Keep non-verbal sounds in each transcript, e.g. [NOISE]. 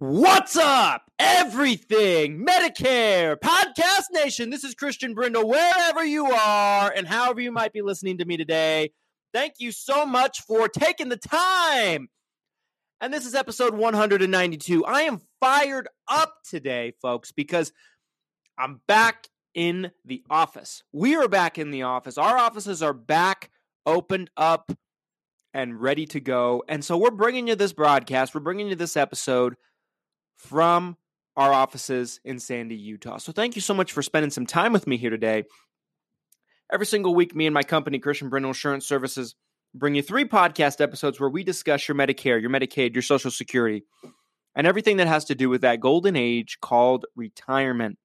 What's up, everything Medicare Podcast Nation? This is Christian Brindle, wherever you are and however you might be listening to me today. Thank you so much for taking the time. And this is episode 192. I am fired up today, folks, because I'm back in the office. We are back in the office. Our offices are back, opened up, and ready to go. And so we're bringing you this broadcast, we're bringing you this episode from our offices in Sandy, Utah. So thank you so much for spending some time with me here today. Every single week, me and my company, Christian Brindle Insurance Services, bring you three podcast episodes where we discuss your Medicare, your Medicaid, your Social Security, and everything that has to do with that golden age called retirement.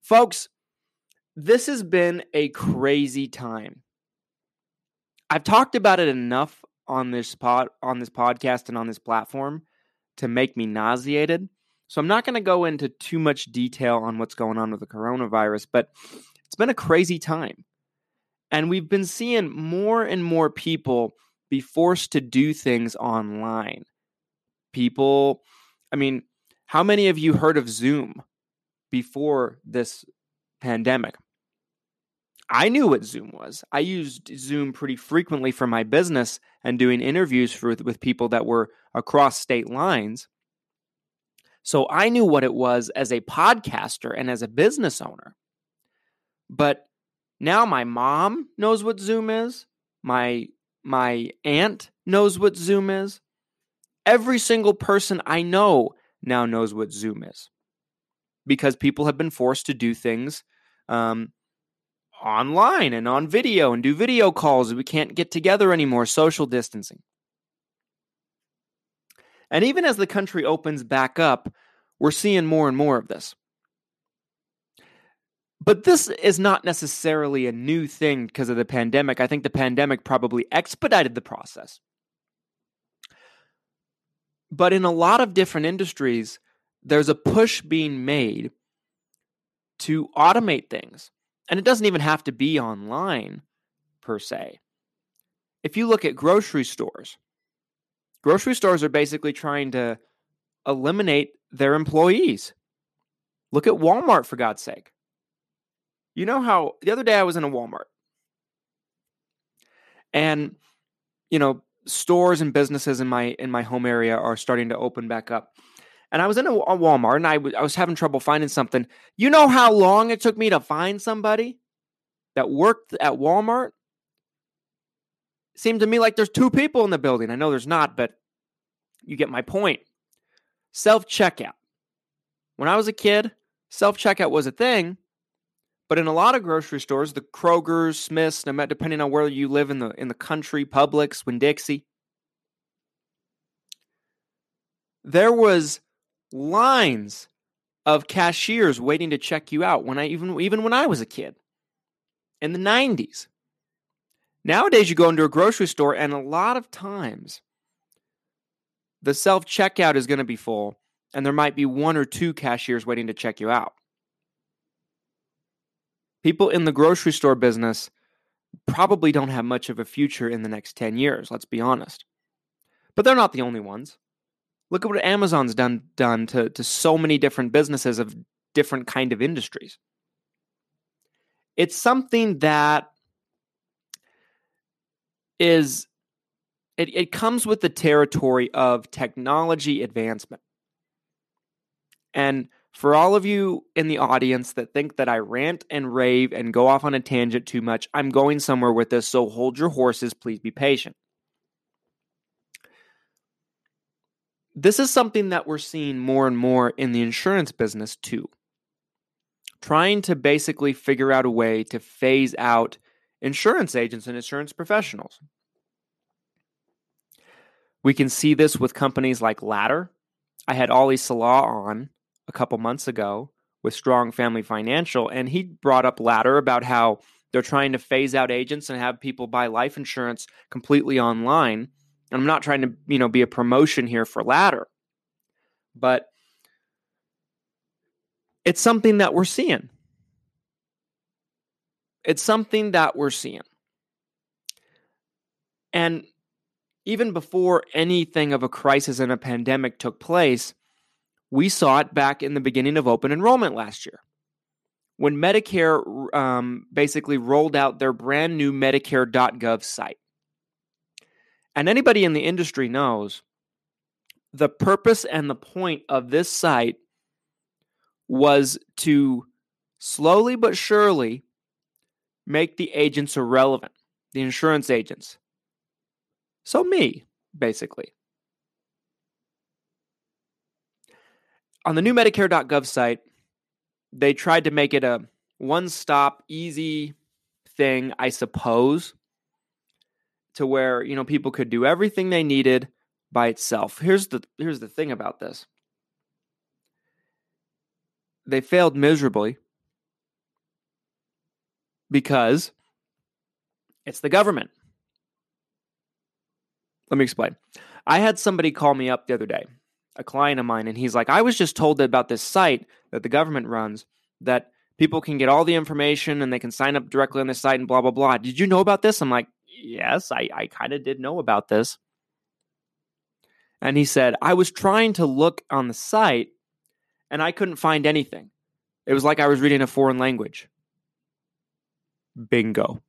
Folks, this has been a crazy time. I've talked about it enough on this pod on this podcast and on this platform to make me nauseated. So I'm not going to go into too much detail on what's going on with the coronavirus, but it's been a crazy time. And we've been seeing more and more people be forced to do things online. People, I mean, how many of you heard of Zoom before this pandemic? I knew what Zoom was. I used Zoom pretty frequently for my business and doing interviews for, with people that were across state lines. So I knew what it was as a podcaster and as a business owner. But now my mom knows what Zoom is. My my aunt knows what Zoom is. Every single person I know now knows what Zoom is because people have been forced to do things um, online and on video and do video calls. We can't get together anymore, social distancing. And even as the country opens back up, we're seeing more and more of this. But this is not necessarily a new thing because of the pandemic. I think the pandemic probably expedited the process. But in a lot of different industries, there's a push being made to automate things. And it doesn't even have to be online per se. If you look at grocery stores, grocery stores are basically trying to eliminate their employees. Look at Walmart, for God's sake. You know how the other day I was in a Walmart and, you know, stores and businesses in my in my home area are starting to open back up. And I was in a, a Walmart and I, w- I was having trouble finding something. You know how long it took me to find somebody that worked at Walmart? Seemed to me like there's two people in the building. I know there's not, but you get my point. Self checkout. When I was a kid, self checkout was a thing, but in a lot of grocery stores, the Kroger's, Smiths, depending on where you live in the in the country, Publix, Winn Dixie, there was lines of cashiers waiting to check you out when I even even when I was a kid in the 90s. Nowadays you go into a grocery store and a lot of times the self checkout is going to be full and there might be one or two cashiers waiting to check you out. People in the grocery store business probably don't have much of a future in the next 10 years, let's be honest. But they're not the only ones. Look at what Amazon's done done to, to so many different businesses of different kind of industries. It's something that is it, it comes with the territory of technology advancement. And for all of you in the audience that think that I rant and rave and go off on a tangent too much, I'm going somewhere with this, so hold your horses, please be patient. This is something that we're seeing more and more in the insurance business too. Trying to basically figure out a way to phase out insurance agents and insurance professionals. We can see this with companies like Ladder. I had Ollie Salah on a couple months ago with Strong Family Financial, and he brought up Ladder about how they're trying to phase out agents and have people buy life insurance completely online. And I'm not trying to, you know, be a promotion here for Ladder, but it's something that we're seeing. It's something that we're seeing. And even before anything of a crisis and a pandemic took place, we saw it back in the beginning of open enrollment last year. When Medicare um, basically rolled out their brand new Medicare.gov site. And anybody in the industry knows the purpose and the point of this site was to slowly but surely make the agents irrelevant, the insurance agents. So, me, basically. On the new Medicare.gov site, they tried to make it a one stop, easy thing, I suppose, to where, you know, people could do everything they needed by itself. Here's the here's the thing about this. They failed miserably because it's the government. Let me explain. I had somebody call me up the other day, a client of mine, and he's like, I was just told about this site that the government runs that people can get all the information and they can sign up directly on the site and blah, blah, blah. Did you know about this? I'm like, yes, I, I kind of did know about this. And he said, I was trying to look on the site and I couldn't find anything. It was like I was reading a foreign language. Bingo.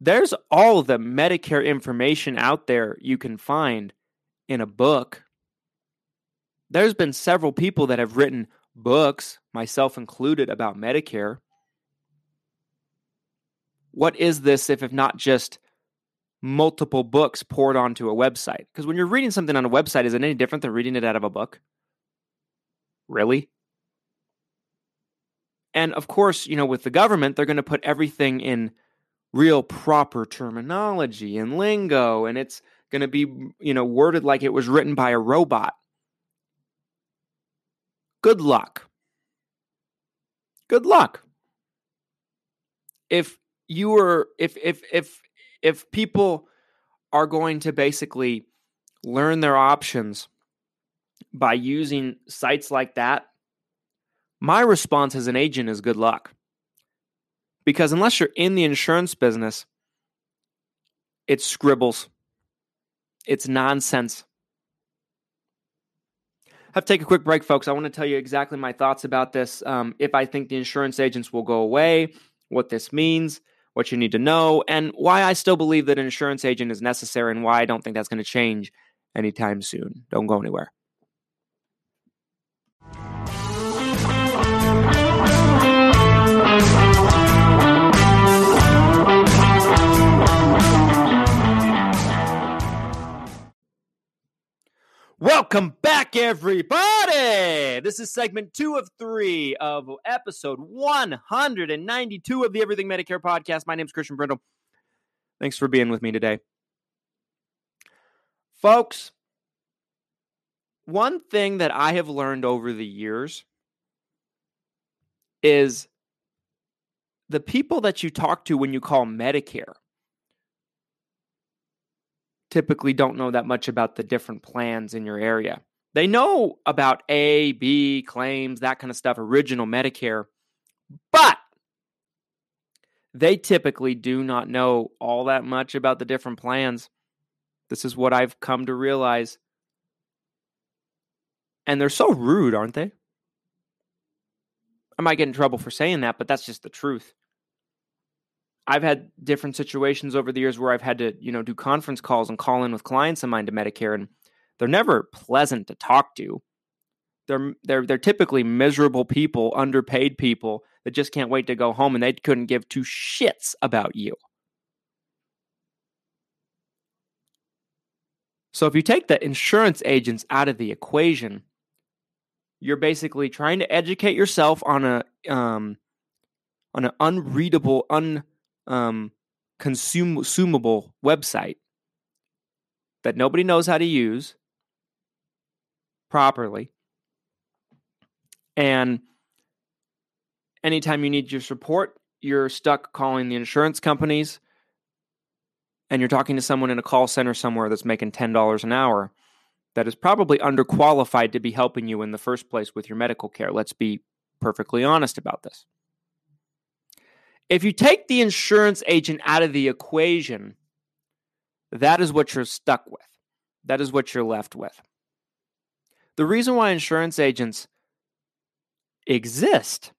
There's all the Medicare information out there you can find in a book. There's been several people that have written books, myself included, about Medicare. What is this if, if not just multiple books poured onto a website? Because when you're reading something on a website, is it any different than reading it out of a book? Really? And of course, you know, with the government, they're going to put everything in real proper terminology and lingo and it's going to be you know worded like it was written by a robot good luck good luck if you were if if if if people are going to basically learn their options by using sites like that my response as an agent is good luck because unless you're in the insurance business, it's scribbles, it's nonsense. I have to take a quick break, folks. I want to tell you exactly my thoughts about this. Um, if I think the insurance agents will go away, what this means, what you need to know, and why I still believe that an insurance agent is necessary and why I don't think that's going to change anytime soon. Don't go anywhere. Welcome back, everybody. This is segment two of three of episode 192 of the Everything Medicare podcast. My name is Christian Brindle. Thanks for being with me today. Folks, one thing that I have learned over the years is the people that you talk to when you call Medicare typically don't know that much about the different plans in your area. They know about A, B, claims, that kind of stuff, original Medicare, but they typically do not know all that much about the different plans. This is what I've come to realize. And they're so rude, aren't they? I might get in trouble for saying that, but that's just the truth. I've had different situations over the years where I've had to, you know, do conference calls and call in with clients of mine to Medicare, and they're never pleasant to talk to. They're they're they're typically miserable people, underpaid people that just can't wait to go home, and they couldn't give two shits about you. So if you take the insurance agents out of the equation, you're basically trying to educate yourself on a um, on an unreadable, un um, consumable website that nobody knows how to use properly. And anytime you need your support, you're stuck calling the insurance companies and you're talking to someone in a call center somewhere that's making $10 an hour that is probably underqualified to be helping you in the first place with your medical care. Let's be perfectly honest about this. If you take the insurance agent out of the equation, that is what you're stuck with. That is what you're left with. The reason why insurance agents exist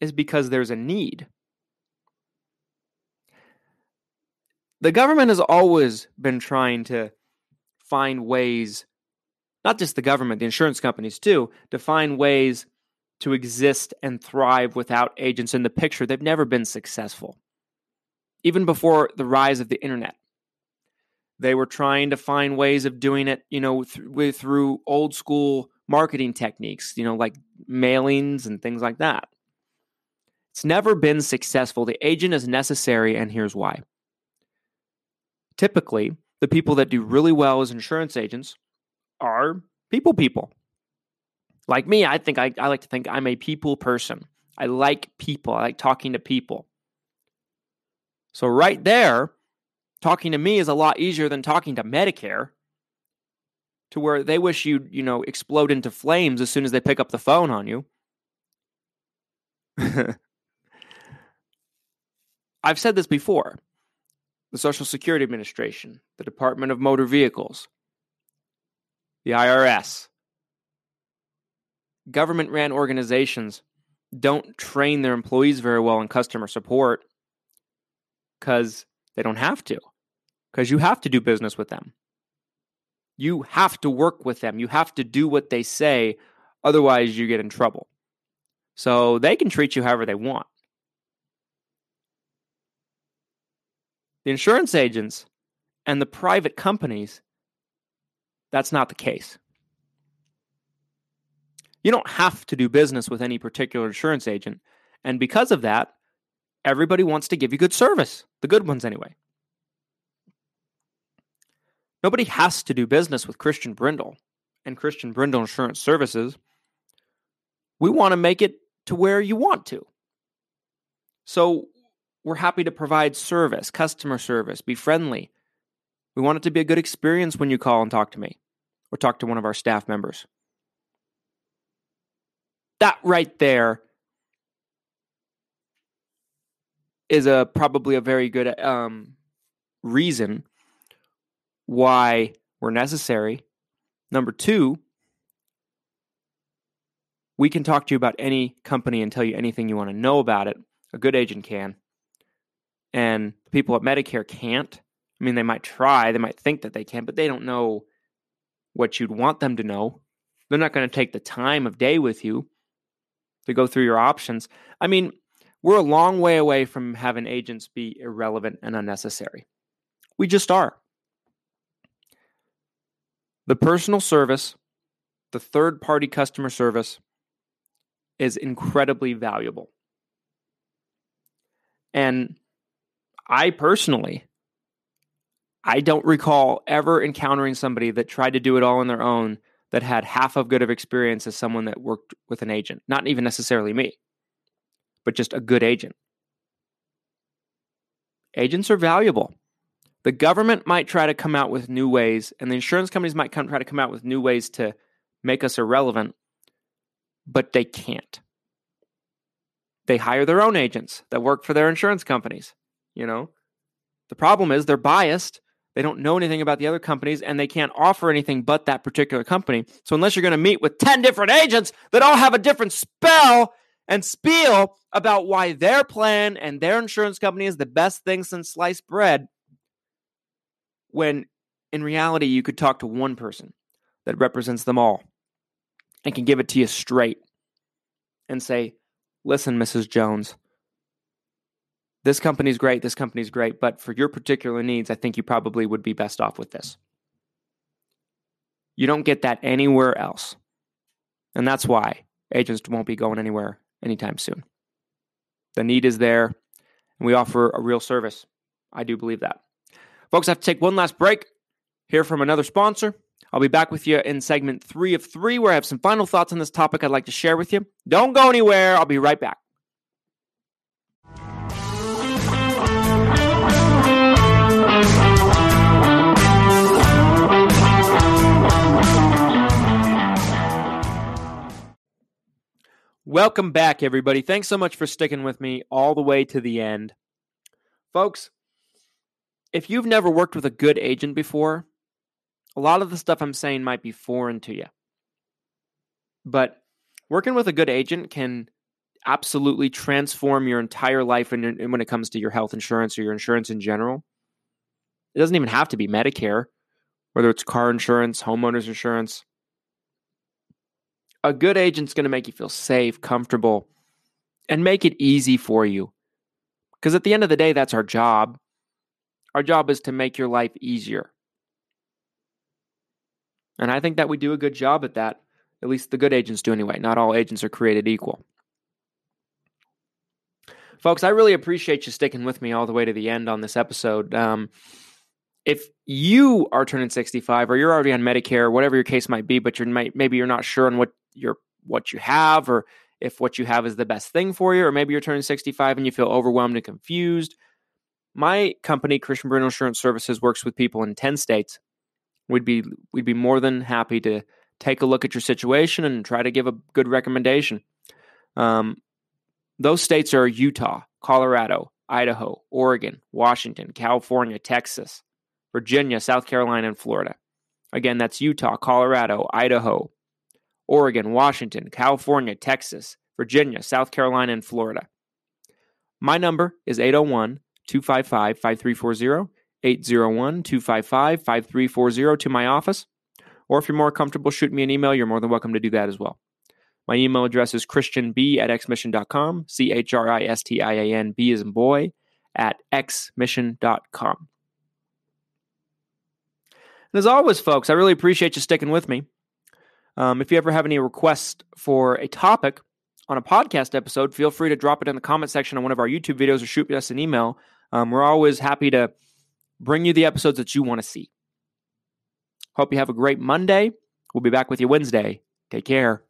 is because there's a need. The government has always been trying to find ways, not just the government, the insurance companies too, to find ways to exist and thrive without agents in the picture. They've never been successful. Even before the rise of the internet, they were trying to find ways of doing it, you know, th- through old school marketing techniques, you know, like mailings and things like that. It's never been successful. The agent is necessary, and here's why. Typically, the people that do really well as insurance agents are people people. Like me, I think I, I like to think I'm a people person. I like people. I like talking to people. So right there, talking to me is a lot easier than talking to Medicare to where they wish you'd, you know, explode into flames as soon as they pick up the phone on you. [LAUGHS] I've said this before. The Social Security Administration, the Department of Motor Vehicles, the IRS, government ran organizations don't train their employees very well in customer support because they don't have to, because you have to do business with them. You have to work with them. You have to do what they say. Otherwise, you get in trouble. So they can treat you however they want. The insurance agents and the private companies, that's not the case. You don't have to do business with any particular insurance agent. And because of that, everybody wants to give you good service, the good ones anyway. Nobody has to do business with Christian Brindle and Christian Brindle Insurance Services. We want to make it to where you want to. So we're happy to provide service, customer service, be friendly. We want it to be a good experience when you call and talk to me or talk to one of our staff members that right there is a probably a very good um, reason why we're necessary. Number two, we can talk to you about any company and tell you anything you want to know about it. A good agent can. And people at Medicare can't. I mean, they might try, they might think that they can, but they don't know what you'd want them to know. They're not going to take the time of day with you to go through your options. I mean, we're a long way away from having agents be irrelevant and unnecessary. We just are. The personal service, the third party customer service, is incredibly valuable. And I personally, I don't recall ever encountering somebody that tried to do it all on their own that had half of good of experience as someone that worked with an agent. Not even necessarily me, but just a good agent. Agents are valuable. The government might try to come out with new ways, and the insurance companies might come, try to come out with new ways to make us irrelevant, but they can't. They hire their own agents that work for their insurance companies. You know, the problem is they're biased they don't know anything about the other companies and they can't offer anything but that particular company. So, unless you're going to meet with 10 different agents that all have a different spell and spiel about why their plan and their insurance company is the best thing since sliced bread, when in reality, you could talk to one person that represents them all and can give it to you straight and say, Listen, Mrs. Jones, this company's great, this company's great, but for your particular needs, I think you probably would be best off with this. You don't get that anywhere else. And that's why agents won't be going anywhere anytime soon. The need is there, and we offer a real service. I do believe that. Folks, I have to take one last break, hear from another sponsor. I'll be back with you in segment three of three, where I have some final thoughts on this topic I'd like to share with you. Don't go anywhere. I'll be right back. Welcome back, everybody. Thanks so much for sticking with me all the way to the end. Folks, if you've never worked with a good agent before, a lot of the stuff I'm saying might be foreign to you. But working with a good agent can absolutely transform your entire life when it comes to your health insurance or your insurance in general. It doesn't even have to be Medicare, whether it's car insurance, homeowners insurance, a good agent's going to make you feel safe, comfortable, and make it easy for you. Because at the end of the day, that's our job. Our job is to make your life easier. And I think that we do a good job at that. At least the good agents do anyway. Not all agents are created equal. Folks, I really appreciate you sticking with me all the way to the end on this episode. Um, if you are turning 65 or you're already on Medicare, whatever your case might be, but you're maybe you're not sure on what your what you have or if what you have is the best thing for you, or maybe you're turning 65 and you feel overwhelmed and confused. My company, Christian Brindle Insurance Services, works with people in 10 states. We'd be we'd be more than happy to take a look at your situation and try to give a good recommendation. Um, those states are Utah, Colorado, Idaho, Oregon, Washington, California, Texas, Virginia, South Carolina, and Florida. Again, that's Utah, Colorado, Idaho, Oregon, Washington, California, Texas, Virginia, South Carolina, and Florida. My number is 801 255 5340, 801 255 5340 to my office. Or if you're more comfortable, shoot me an email. You're more than welcome to do that as well. My email address is christianb at xmission.com, C H R I S T I A N, B as in boy, at xmission.com. And as always, folks, I really appreciate you sticking with me. Um, if you ever have any requests for a topic on a podcast episode, feel free to drop it in the comment section on one of our YouTube videos or shoot us an email. Um, we're always happy to bring you the episodes that you want to see. Hope you have a great Monday. We'll be back with you Wednesday. Take care.